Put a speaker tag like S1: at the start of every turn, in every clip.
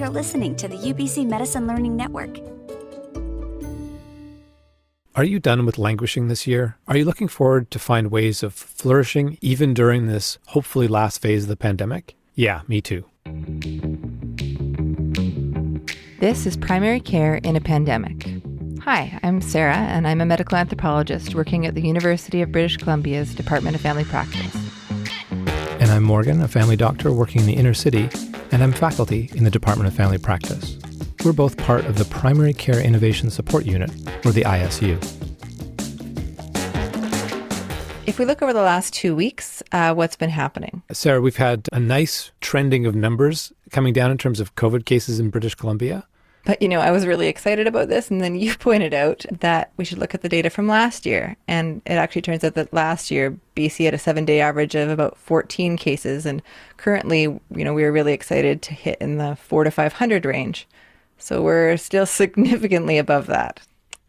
S1: You're listening to the UBC Medicine Learning Network.
S2: Are you done with languishing this year? Are you looking forward to find ways of flourishing even during this hopefully last phase of the pandemic? Yeah, me too.
S3: This is Primary Care in a Pandemic. Hi, I'm Sarah, and I'm a medical anthropologist working at the University of British Columbia's Department of Family Practice.
S2: And I'm Morgan, a family doctor working in the inner city, and I'm faculty in the Department of Family Practice. We're both part of the Primary Care Innovation Support Unit, or the ISU.
S3: If we look over the last two weeks, uh, what's been happening?
S2: Sarah, we've had a nice trending of numbers coming down in terms of COVID cases in British Columbia.
S3: But you know, I was really excited about this, and then you pointed out that we should look at the data from last year. And it actually turns out that last year, BC had a seven day average of about 14 cases. And currently, you know, we were really excited to hit in the four to 500 range. So we're still significantly above that.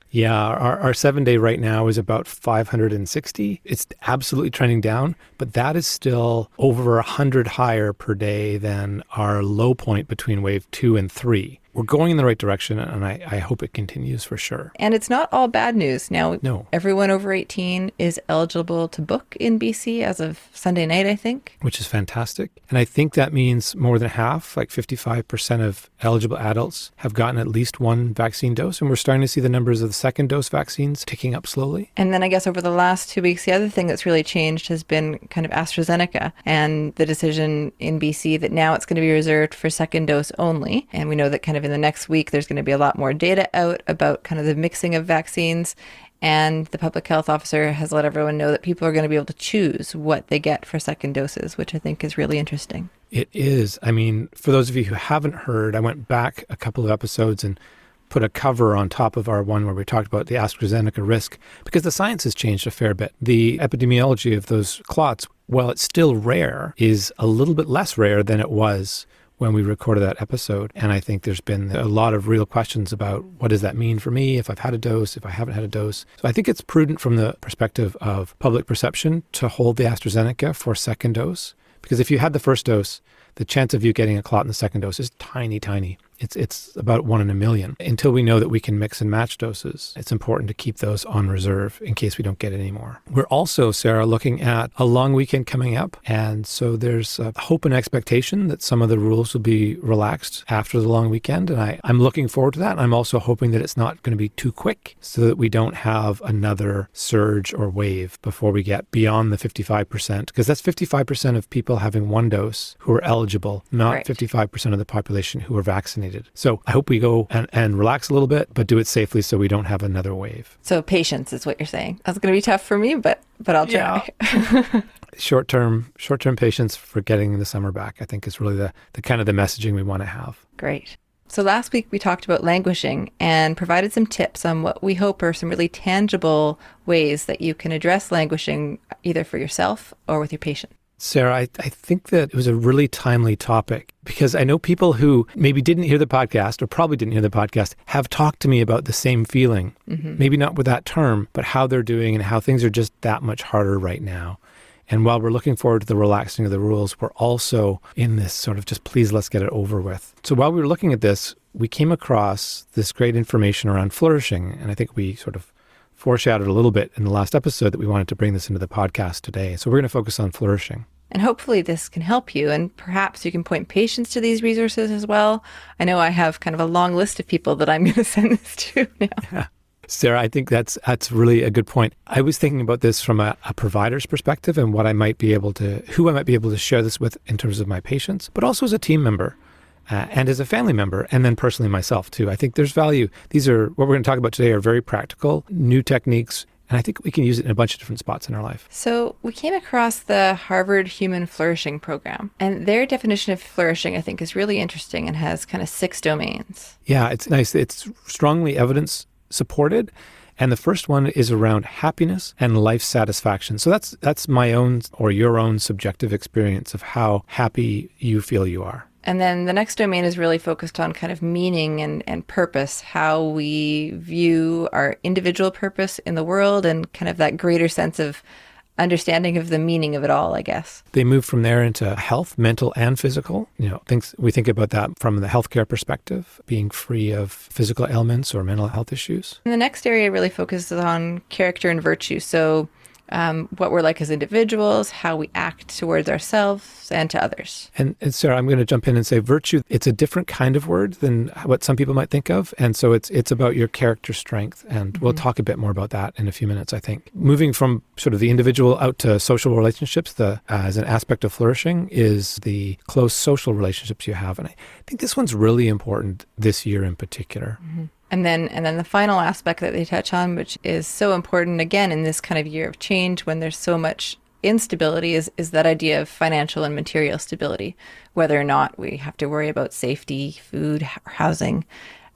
S2: Yeah, our, our seven day right now is about 560. It's absolutely trending down, but that is still over 100 higher per day than our low point between wave two and three we're going in the right direction, and I, I hope it continues for sure.
S3: And it's not all bad news. Now,
S2: no.
S3: everyone over 18 is eligible to book in BC as of Sunday night, I think.
S2: Which is fantastic. And I think that means more than half, like 55% of eligible adults, have gotten at least one vaccine dose. And we're starting to see the numbers of the second dose vaccines ticking up slowly.
S3: And then I guess over the last two weeks, the other thing that's really changed has been kind of AstraZeneca and the decision in BC that now it's going to be reserved for second dose only. And we know that kind of of in the next week, there's going to be a lot more data out about kind of the mixing of vaccines. And the public health officer has let everyone know that people are going to be able to choose what they get for second doses, which I think is really interesting.
S2: It is. I mean, for those of you who haven't heard, I went back a couple of episodes and put a cover on top of our one where we talked about the AstraZeneca risk because the science has changed a fair bit. The epidemiology of those clots, while it's still rare, is a little bit less rare than it was when we recorded that episode. And I think there's been a lot of real questions about what does that mean for me if I've had a dose, if I haven't had a dose. So I think it's prudent from the perspective of public perception to hold the AstraZeneca for second dose. Because if you had the first dose, the chance of you getting a clot in the second dose is tiny, tiny. It's, it's about one in a million. Until we know that we can mix and match doses, it's important to keep those on reserve in case we don't get any more. We're also, Sarah, looking at a long weekend coming up. And so there's a hope and expectation that some of the rules will be relaxed after the long weekend. And I, I'm looking forward to that. I'm also hoping that it's not going to be too quick so that we don't have another surge or wave before we get beyond the 55%, because that's 55% of people having one dose who are eligible, not right. 55% of the population who are vaccinated vaccinated. So I hope we go and, and relax a little bit, but do it safely so we don't have another wave.
S3: So patience is what you're saying. That's going to be tough for me, but but I'll try.
S2: Yeah. short term short term patience for getting the summer back, I think is really the, the kind of the messaging we want to have.
S3: Great. So last week we talked about languishing and provided some tips on what we hope are some really tangible ways that you can address languishing either for yourself or with your patient.
S2: Sarah, I, I think that it was a really timely topic because I know people who maybe didn't hear the podcast or probably didn't hear the podcast have talked to me about the same feeling. Mm-hmm. Maybe not with that term, but how they're doing and how things are just that much harder right now. And while we're looking forward to the relaxing of the rules, we're also in this sort of just please let's get it over with. So while we were looking at this, we came across this great information around flourishing. And I think we sort of foreshadowed a little bit in the last episode that we wanted to bring this into the podcast today. So we're going to focus on flourishing.
S3: And hopefully, this can help you. And perhaps you can point patients to these resources as well. I know I have kind of a long list of people that I'm going to send this to now. Yeah.
S2: Sarah, I think that's that's really a good point. I was thinking about this from a, a, provider's perspective and what I might be able to, who I might be able to share this with in terms of my patients, but also as a team member uh, and as a family member, and then personally myself too. I think there's value. These are what we're going to talk about today are very practical, new techniques. And I think we can use it in a bunch of different spots in our life.
S3: So, we came across the Harvard Human Flourishing Program, and their definition of flourishing, I think, is really interesting and has kind of six domains.
S2: Yeah, it's nice. It's strongly evidence supported. And the first one is around happiness and life satisfaction. So that's that's my own or your own subjective experience of how happy you feel you are.
S3: And then the next domain is really focused on kind of meaning and, and purpose, how we view our individual purpose in the world and kind of that greater sense of understanding of the meaning of it all, I guess.
S2: They move from there into health, mental and physical. You know, things we think about that from the healthcare perspective, being free of physical ailments or mental health issues.
S3: And the next area really focuses on character and virtue. So um, what we're like as individuals, how we act towards ourselves and to others.
S2: And, and, Sarah, I'm going to jump in and say virtue. It's a different kind of word than what some people might think of, and so it's it's about your character strength, and mm-hmm. we'll talk a bit more about that in a few minutes. I think moving from sort of the individual out to social relationships, the uh, as an aspect of flourishing is the close social relationships you have, and I think this one's really important this year in particular.
S3: Mm-hmm. And then and then the final aspect that they touch on, which is so important again in this kind of year of change when there's so much instability is is that idea of financial and material stability, whether or not we have to worry about safety, food, housing,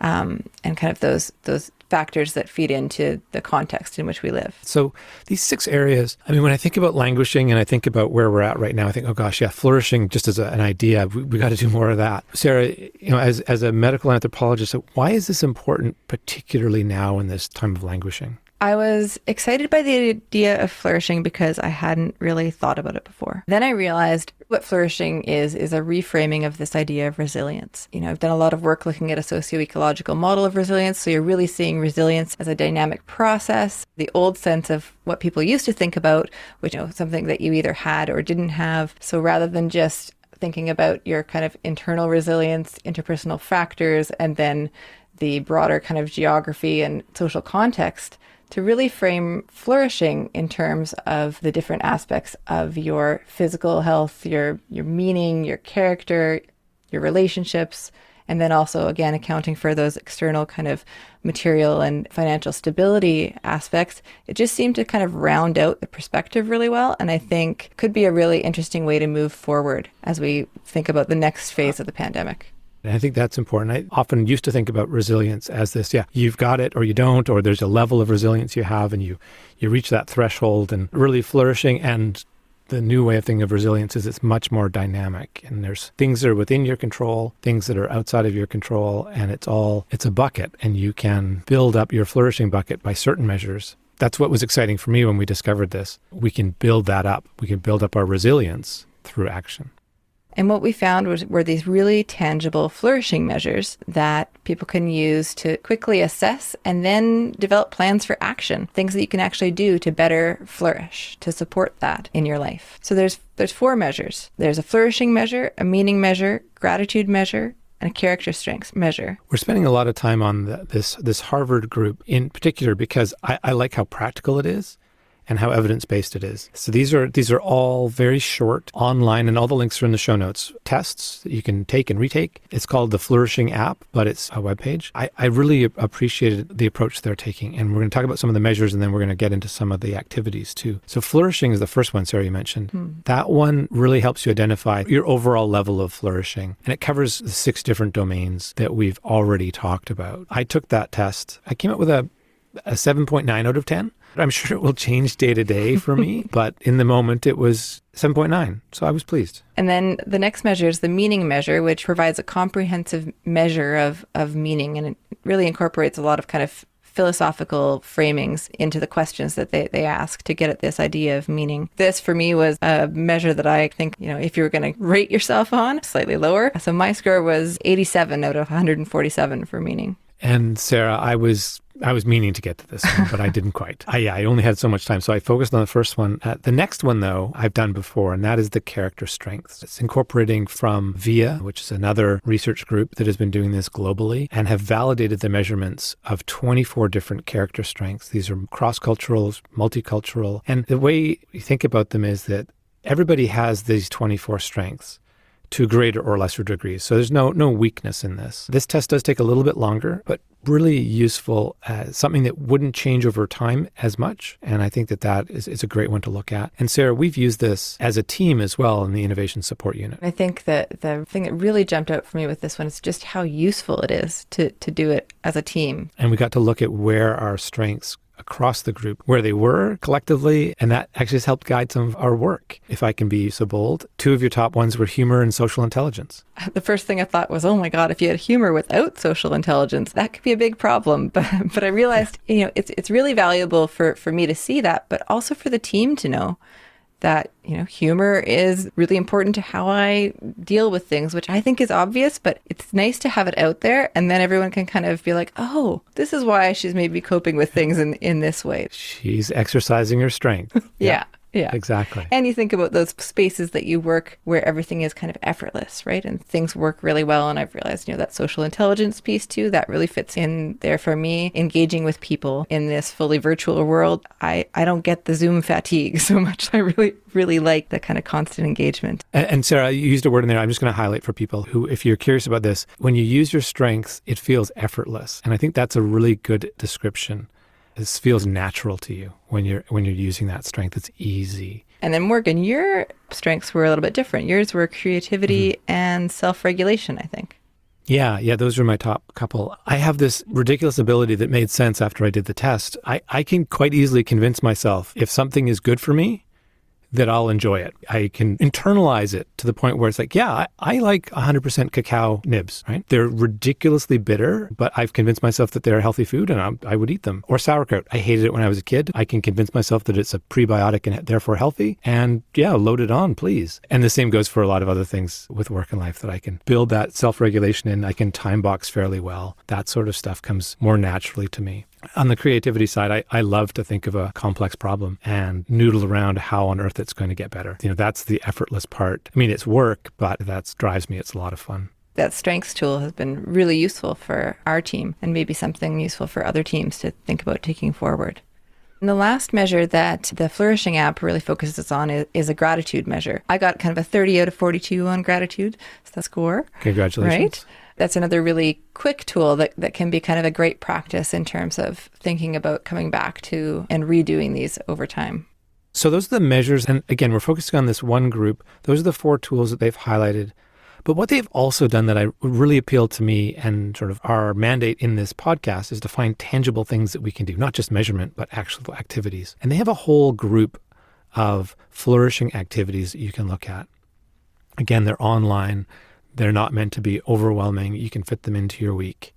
S3: um, and kind of those those factors that feed into the context in which we live.
S2: So these six areas, I mean, when I think about languishing and I think about where we're at right now, I think, oh gosh, yeah, flourishing just as a, an idea, we, we got to do more of that. Sarah, you know, as, as a medical anthropologist, why is this important, particularly now in this time of languishing?
S3: I was excited by the idea of flourishing because I hadn't really thought about it before. Then I realized what flourishing is is a reframing of this idea of resilience. You know, I've done a lot of work looking at a socio-ecological model of resilience, so you're really seeing resilience as a dynamic process. The old sense of what people used to think about, which you know, something that you either had or didn't have. So rather than just thinking about your kind of internal resilience, interpersonal factors, and then the broader kind of geography and social context, to really frame flourishing in terms of the different aspects of your physical health, your your meaning, your character, your relationships, and then also again accounting for those external kind of material and financial stability aspects. It just seemed to kind of round out the perspective really well and i think could be a really interesting way to move forward as we think about the next phase of the pandemic
S2: and I think that's important. I often used to think about resilience as this, yeah, you've got it or you don't, or there's a level of resilience you have and you, you reach that threshold and really flourishing. And the new way of thinking of resilience is it's much more dynamic and there's things that are within your control, things that are outside of your control, and it's all, it's a bucket and you can build up your flourishing bucket by certain measures. That's what was exciting for me when we discovered this. We can build that up. We can build up our resilience through action.
S3: And what we found was, were these really tangible flourishing measures that people can use to quickly assess and then develop plans for action, things that you can actually do to better flourish, to support that in your life. So there's there's four measures. There's a flourishing measure, a meaning measure, gratitude measure, and a character strengths measure.
S2: We're spending a lot of time on the, this this Harvard group in particular because I, I like how practical it is and how evidence-based it is. So these are these are all very short online and all the links are in the show notes. Tests that you can take and retake. It's called the Flourishing app, but it's a web page. I, I really appreciated the approach they're taking. And we're going to talk about some of the measures and then we're going to get into some of the activities too. So flourishing is the first one Sarah you mentioned. Hmm. That one really helps you identify your overall level of flourishing. And it covers the six different domains that we've already talked about. I took that test. I came up with a a 7.9 out of 10. I'm sure it will change day to day for me, but in the moment it was 7.9. So I was pleased.
S3: And then the next measure is the meaning measure, which provides a comprehensive measure of, of meaning and it really incorporates a lot of kind of philosophical framings into the questions that they, they ask to get at this idea of meaning. This for me was a measure that I think, you know, if you were going to rate yourself on, slightly lower. So my score was 87 out of 147 for meaning.
S2: And Sarah, I was I was meaning to get to this one, but I didn't quite. I, yeah, I only had so much time, so I focused on the first one. Uh, the next one, though, I've done before, and that is the character strengths. It's incorporating from VIA, which is another research group that has been doing this globally, and have validated the measurements of 24 different character strengths. These are cross-cultural, multicultural, and the way you think about them is that everybody has these 24 strengths to greater or lesser degrees. So there's no no weakness in this. This test does take a little bit longer, but really useful as something that wouldn't change over time as much. And I think that that is, is a great one to look at. And Sarah, we've used this as a team as well in the Innovation Support Unit.
S3: I think that the thing that really jumped out for me with this one is just how useful it is to, to do it as a team.
S2: And we got to look at where our strengths across the group where they were collectively, and that actually has helped guide some of our work, if I can be so bold. Two of your top ones were humor and social intelligence.
S3: The first thing I thought was, oh my God, if you had humor without social intelligence, that could be a big problem. But, but I realized, you know, it's, it's really valuable for, for me to see that, but also for the team to know that you know humor is really important to how I deal with things, which I think is obvious, but it's nice to have it out there, and then everyone can kind of be like, "Oh, this is why she's maybe coping with things in in this way."
S2: She's exercising her strength.
S3: yeah. Yeah.
S2: Exactly.
S3: And you think about those spaces that you work where everything is kind of effortless, right? And things work really well. And I've realized, you know, that social intelligence piece too, that really fits in there for me. Engaging with people in this fully virtual world, I, I don't get the Zoom fatigue so much. I really, really like the kind of constant engagement.
S2: And, and Sarah, you used a word in there I'm just going to highlight for people who, if you're curious about this, when you use your strengths, it feels effortless. And I think that's a really good description this feels natural to you when you're when you're using that strength. It's easy.
S3: And then Morgan, your strengths were a little bit different. Yours were creativity mm-hmm. and self-regulation, I think.
S2: Yeah, yeah, those are my top couple. I have this ridiculous ability that made sense after I did the test. I, I can quite easily convince myself if something is good for me, that I'll enjoy it. I can internalize it to the point where it's like, yeah, I, I, like 100% cacao nibs, right? They're ridiculously bitter, but I've convinced myself that they're healthy food and I, I would eat them. Or sauerkraut. I hated it when I was a kid. I can convince myself that it's a prebiotic and therefore healthy. And yeah, load it on, please. And the same goes for a lot of other things with work and life that I can build that self regulation in. I can time box fairly well. That sort of stuff comes more naturally to me. On the creativity side, I, I love to think of a complex problem and noodle around how on earth it's going to get better. You know, that's the effortless part. I mean, it's work, but that drives me. It's a lot of fun
S3: that strengths tool has been really useful for our team and maybe something useful for other teams to think about taking forward. And the last measure that the Flourishing app really focuses on is, is, a gratitude measure. I got kind of a 30 out of 42 on gratitude. So the score.
S2: Congratulations.
S3: Right? That's another really quick tool that, that can be kind of a great practice in terms of thinking about coming back to and redoing these over time.
S2: So those are the measures. And again, we're focusing on this one group. Those are the four tools that they've highlighted. But what they've also done that I really appealed to me and sort of our mandate in this podcast is to find tangible things that we can do, not just measurement, but actual activities. And they have a whole group of flourishing activities that you can look at. Again, they're online. They're not meant to be overwhelming. You can fit them into your week.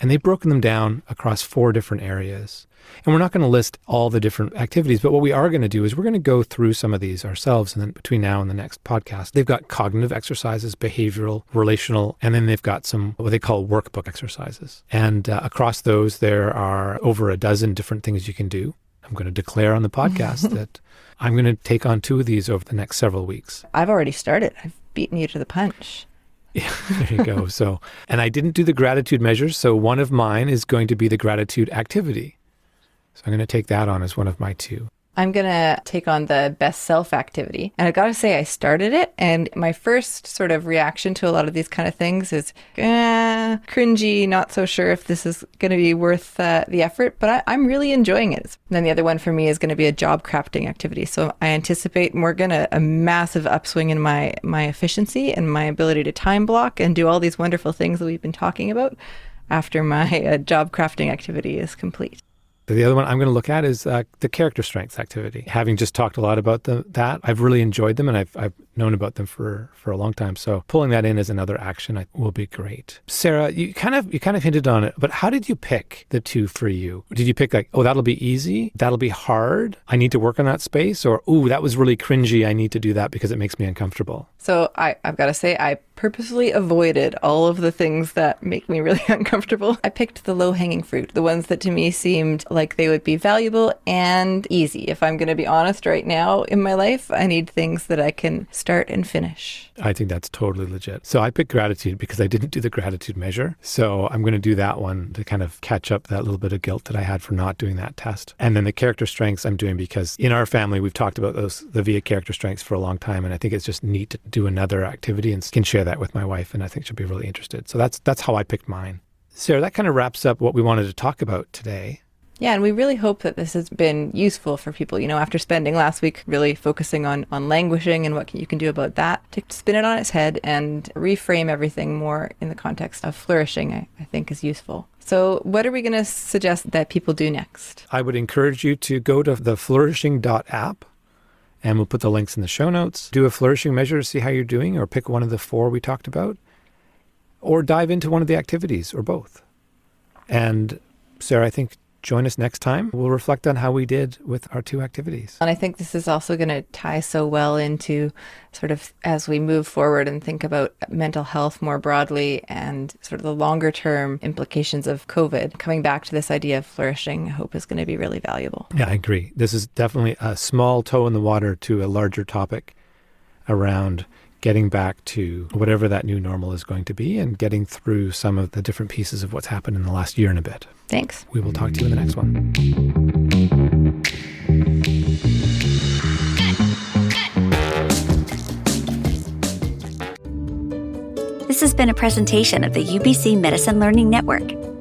S2: And they've broken them down across four different areas. And we're not going to list all the different activities, but what we are going to do is we're going to go through some of these ourselves. And then between now and the next podcast, they've got cognitive exercises, behavioral, relational, and then they've got some what they call workbook exercises. And uh, across those, there are over a dozen different things you can do. I'm going to declare on the podcast that I'm going to take on two of these over the next several weeks.
S3: I've already started. I've beaten you to the punch.
S2: Yeah, there you go. So, and I didn't do the gratitude measures. So, one of mine is going to be the gratitude activity. So, I'm going to take that on as one of my two.
S3: I'm going to take on the best self activity. And I got to say, I started it. And my first sort of reaction to a lot of these kind of things is eh, cringy, not so sure if this is going to be worth uh, the effort, but I, am really enjoying it. And then the other one for me is going to be a job crafting activity. So I anticipate, Morgan, a, a massive upswing in my, my efficiency and my ability to time block and do all these wonderful things that we've been talking about after my uh, job crafting activity is complete.
S2: The other one I'm going to look at is uh, the character strengths activity. Having just talked a lot about the, that, I've really enjoyed them and I've, I've known about them for, for a long time. So pulling that in as another action I, will be great. Sarah, you kind of you kind of hinted on it, but how did you pick the two for you? Did you pick like, oh, that'll be easy, that'll be hard, I need to work on that space, or ooh, that was really cringy, I need to do that because it makes me uncomfortable?
S3: So I, I've got to say, I purposely avoided all of the things that make me really uncomfortable. I picked the low hanging fruit, the ones that to me seemed like they would be valuable and easy. If I'm going to be honest right now in my life, I need things that I can start and finish.
S2: I think that's totally legit. So I picked gratitude because I didn't do the gratitude measure. So I'm going to do that one to kind of catch up that little bit of guilt that I had for not doing that test. And then the character strengths I'm doing because in our family, we've talked about those, the VIA character strengths for a long time. And I think it's just neat to do another activity and can share that with my wife. And I think she'll be really interested. So that's, that's how I picked mine. Sarah, that kind of wraps up what we wanted to talk about today.
S3: Yeah, and we really hope that this has been useful for people. You know, after spending last week really focusing on, on languishing and what you can do about that, to spin it on its head and reframe everything more in the context of flourishing, I, I think is useful. So, what are we going to suggest that people do next?
S2: I would encourage you to go to the flourishing.app and we'll put the links in the show notes. Do a flourishing measure to see how you're doing, or pick one of the four we talked about, or dive into one of the activities, or both. And Sarah, I think join us next time. We'll reflect on how we did with our two activities.
S3: And I think this is also going to tie so well into sort of as we move forward and think about mental health more broadly and sort of the longer term implications of COVID. Coming back to this idea of flourishing, I hope is going to be really valuable.
S2: Yeah, I agree. This is definitely a small toe in the water to a larger topic around getting back to whatever that new normal is going to be and getting through some of the different pieces of what's happened in the last year and a bit.
S3: Thanks.
S2: We will talk to you in the next one.
S1: This has been a presentation of the UBC Medicine Learning Network.